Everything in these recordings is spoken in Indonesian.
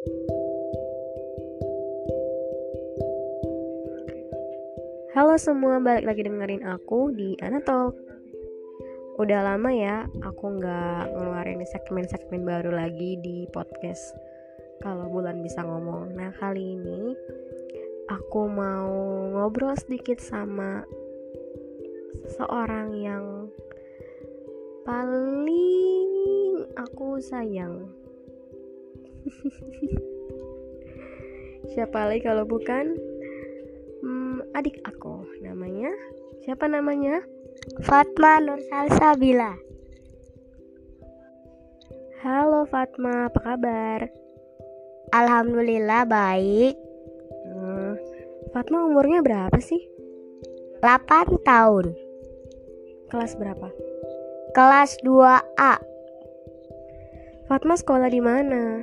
Halo semua, balik lagi dengerin aku di Anatalk Udah lama ya aku nggak ngeluarin segmen-segmen baru lagi di podcast. Kalau bulan bisa ngomong. Nah kali ini aku mau ngobrol sedikit sama Seseorang yang paling aku sayang Siapa lagi kalau bukan hmm, adik aku namanya. Siapa namanya? Fatma Nur Salsabila. Halo Fatma. Apa kabar? Alhamdulillah baik. Hmm, Fatma umurnya berapa sih? 8 tahun. Kelas berapa? Kelas 2A Fatma sekolah di mana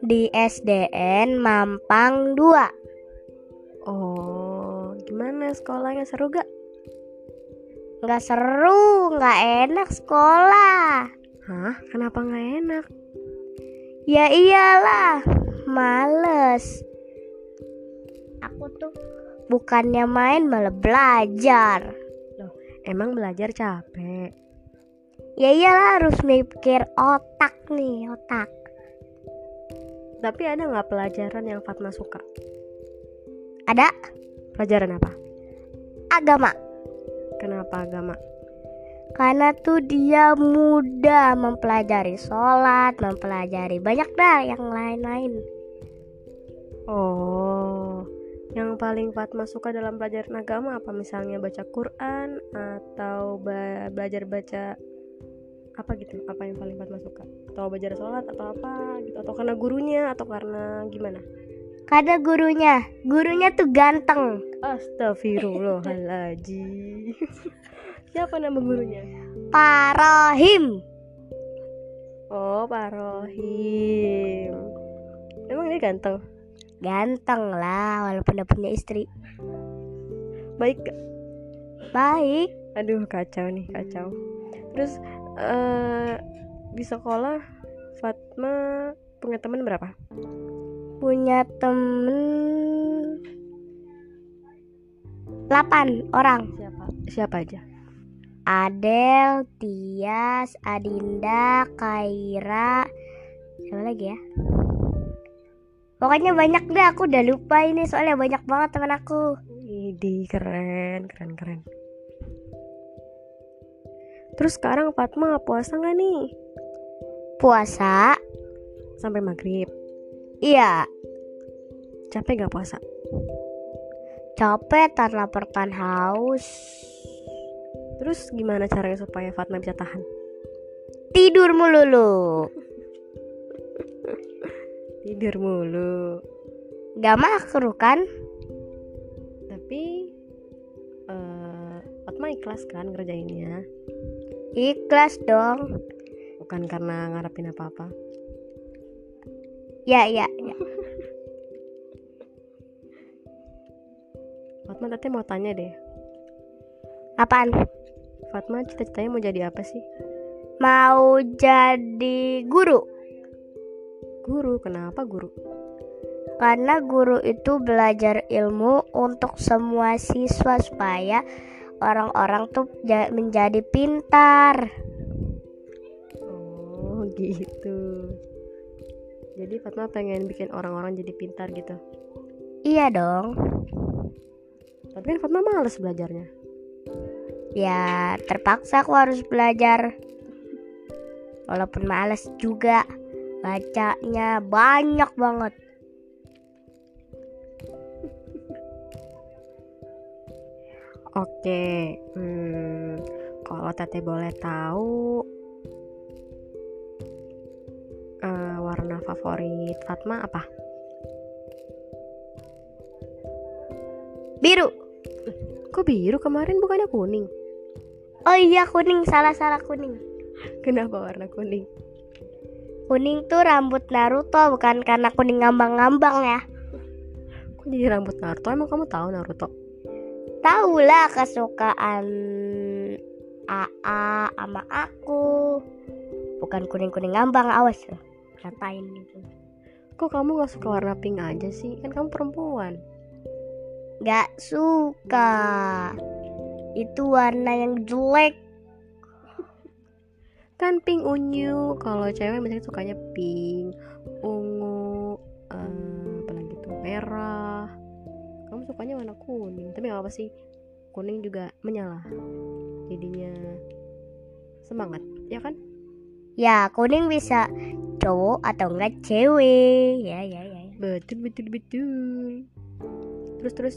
di SDN Mampang 2 Oh, gimana sekolahnya seru gak? Gak seru, gak enak sekolah Hah? Kenapa gak enak? Ya iyalah, males Aku tuh bukannya main malah belajar Loh, emang belajar capek? Ya iyalah harus mikir otak nih, otak Tapi ada nggak pelajaran yang Fatma suka? Ada Pelajaran apa? agama Kenapa agama? Karena tuh dia mudah mempelajari sholat, mempelajari banyak dah yang lain-lain Oh, yang paling Fatma suka dalam pelajaran agama apa? Misalnya baca Quran atau belajar baca apa gitu? Apa yang paling Fatma suka? Atau belajar sholat atau apa gitu? Atau karena gurunya atau karena gimana? Karena gurunya, gurunya tuh ganteng Astagfirullahaladzim Siapa nama gurunya? Pak Rohim Oh, Pak Rohim Emang dia ganteng? Ganteng lah walaupun udah punya istri Baik gak? Baik Aduh, kacau nih, kacau Terus eh di sekolah Fatma punya teman berapa? Punya temen 8 orang Siapa? Siapa aja? Adel, Tias, Adinda, Kaira Siapa lagi ya? Pokoknya banyak deh aku udah lupa ini soalnya banyak banget teman aku Idi keren, keren, keren. Terus sekarang Fatma puasa nggak nih? Puasa? Sampai maghrib. Iya Capek gak puasa? Capek, tan lapar, tan haus Terus gimana caranya supaya Fatma bisa tahan? Tidur mulu lu Tidur mulu. Gak makruh kan? Tapi eh Fatma ikhlas kan ngerjainnya? Ikhlas dong Bukan karena ngarepin apa-apa. Ya ya ya Fatma tadi mau tanya deh. Apaan? Fatma cita-citanya mau jadi apa sih? Mau jadi guru Guru. Kenapa guru? Karena guru itu belajar ilmu untuk semua siswa supaya orang-orang tuh ja- menjadi pintar Oh gitu. Jadi Fatma pengen bikin orang-orang jadi pintar gitu. Iya dong Tapi kan Fatma males belajarnya. Ya terpaksa aku harus belajar Walaupun males juga Bacanya banyak banget Oke, hmm, kalau Tete boleh tahu eh, warna favorit Fatma apa? Biru Kok biru kemarin bukannya kuning? Oh iya kuning salah-salah kuning Kenapa warna kuning? Kuning tuh rambut Naruto bukan karena kuning ngambang-ngambang ya Kok jadi rambut Naruto? Emang kamu tahu Naruto? Tahu lah kesukaan AA sama aku. Bukan kuning-kuning ngambang awas loh. Katain gitu kok kamu gak suka warna pink aja sih? Kan kamu perempuan. Gak suka. Itu warna yang jelek. Kan pink unyu. Kalau cewek biasanya sukanya pink ungu eh, apa lagi tuh? Merah kamu sukanya warna kuning tapi apa sih. Kuning juga menyala. Jadinya semangat ya kan? Ya kuning bisa cowok atau enggak cewek. Ya ya ya ya. betul betul betul. Terus terus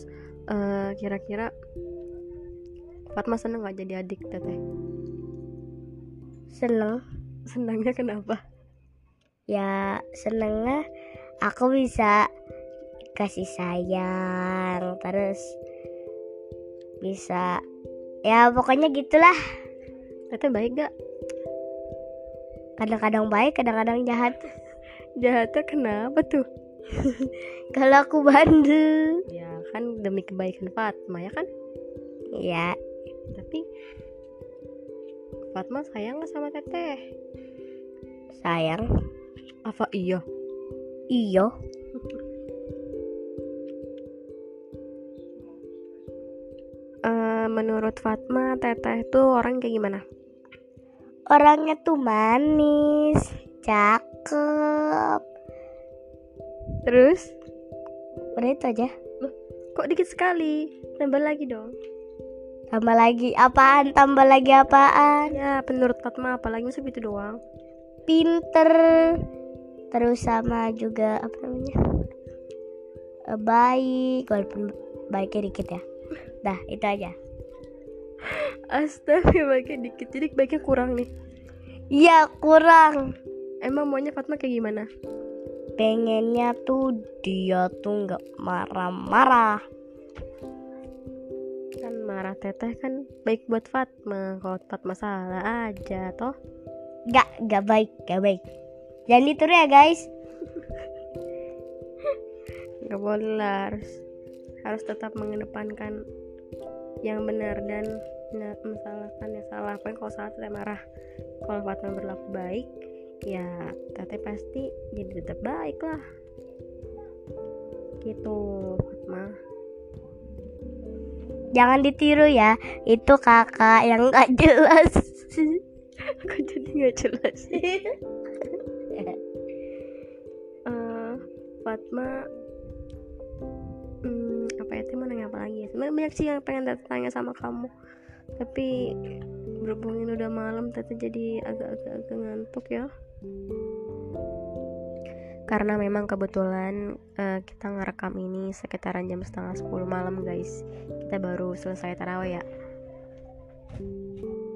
eh, kira-kira Fatma seneng gak jadi adik teteh? Seneng. Senangnya kenapa? Ya senengnya aku bisa kasih sayang Terus bisa Ya pokoknya gitulah. Teteh baik gak? Kadang-kadang baik kadang-kadang jahat. Jahatnya kenapa tuh? Kalau aku bandel ya kan demi kebaikan Fatma ya kan? Ya. Tapi Fatma sayang gak sama teteh? Sayang. Apa iya? Iyo menurut Fatma teteh itu orang kayak gimana? Orangnya tuh manis Cakep. Terus? Udah itu aja. Kok dikit sekali? Tambah lagi dong. Tambah lagi apaan? Tambah lagi apaan? Ya menurut Fatma apa lagi masa gitu doang. Pinter. Terus sama juga Apa namanya? Eh, Baik Walaupun baiknya dikit ya. Dah itu aja astaga baiknya dikit. Jadi baiknya kurang nih. Iya kurang. Emang maunya Fatma kayak gimana? Pengennya tuh Dia tuh nggak marah-marah. Kan marah teteh kan baik buat Fatma. Kalau Fatma salah aja toh. Gak, gak baik, gak baik. Jangan ditiru ya guys. Nggak boleh lah harus harus tetap mengedepankan yang benar dan nah, mesalahkan yang salah pokoknya kalau salah teteh marah. Kalau Fatma berlaku baik ya teteh pasti jadi tetap baik lah. Gitu Fatma. Jangan ditiru ya Itu kakak yang gak jelas. Aku jadi nggak jelas? Eh, Fatma hmm, apa ya mau nanya apa lagi ya? Sebenarnya banyak sih yang pengen tanya sama kamu tapi berhubung ini udah malam Tete jadi agak-agak agak ngantuk ya. Karena memang kebetulan eh, kita ngerekam ini sekitaran jam setengah 10 malam guys. Kita baru selesai tarawih ya.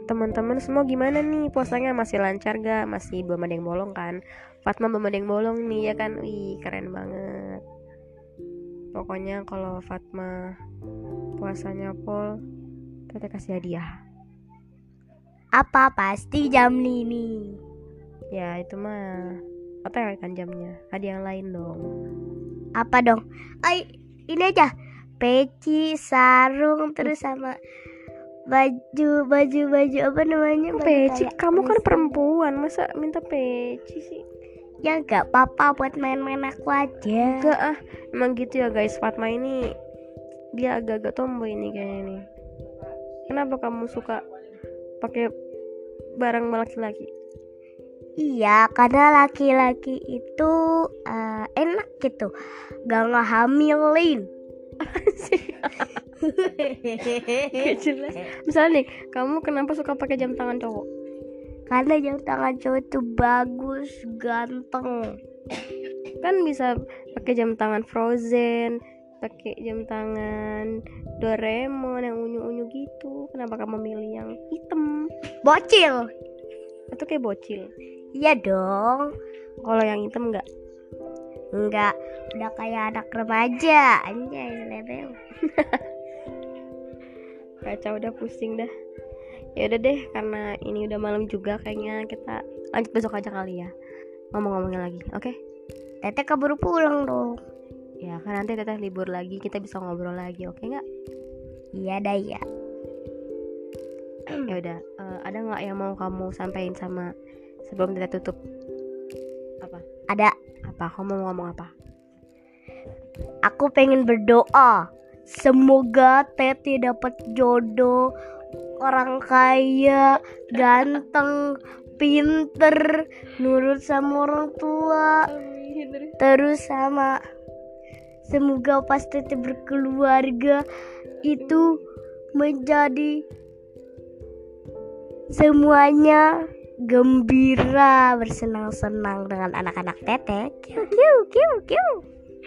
Teman-teman semua gimana nih? Puasanya masih lancar gak masih belum ada yang bolong kan? Fatma belum ada yang bolong nih ya kan? Wih keren banget. Pokoknya kalau Fatma puasanya pol teteh kasih hadiah. Apa? Pasti jam ini ya itu mah otw kan jamnya. Hadiah yang lain dong. Apa dong? Ay, Ini aja. Peci, sarung, terus sama baju baju baju apa namanya? Peci kayak kamu kan perempuan. Masa minta peci sih? Ya gak apa-apa buat main-main aku aja. Enggak ah. Emang gitu ya guys. Fatma ini dia agak-agak tomboy nih kayaknya nih kenapa kamu suka pakai barang laki-laki? Iya karena laki-laki itu eh, enak gitu. Gak ngehamilin Gak jelas. Misalnya nih kamu kenapa suka pakai jam tangan cowok? Karena jam tangan cowok itu bagus ganteng. Kan bisa pakai jam tangan Frozen pakai jam tangan Doraemon yang unyu-unyu gitu. Kenapa kamu milih yang hitam? Bocil. Itu kayak bocil? Iya dong. Kalau yang hitam enggak enggak udah kayak anak remaja. Anjay level kacau udah pusing dah. Ya udah deh karena ini udah malam juga kayaknya. Kita lanjut besok aja kali ya. Ngomong-ngomongin lagi oke? Teteh keburu pulang dong ya kan nanti teteh libur lagi kita bisa ngobrol lagi oke nggak? Iya dah ya. Ya udah eh, ada nggak yang mau kamu sampaikan sama sebelum kita tutup? Apa? Ada. Apa? Kamu mau ngomong apa? Aku pengen berdoa. Semoga Teti dapat jodoh. Orang kaya, ganteng, pinter, nurut sama orang tua, terus sama semoga pas Teti berkeluarga itu menjadi semuanya gembira bersenang-senang dengan anak-anak Tete. Kiu kiu kiu kiu.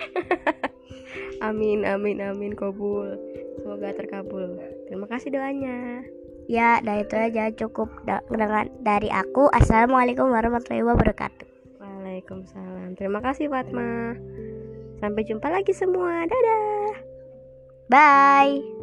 Amin amin amin kabul. Semoga terkabul. Terima kasih doanya. Ya, dah itu aja cukup da- dengan dari aku. Assalamualaikum warahmatullahi wabarakatuh. Waalaikumsalam. Terima kasih Fatma. Sampai jumpa lagi semua. Dadah. Bye.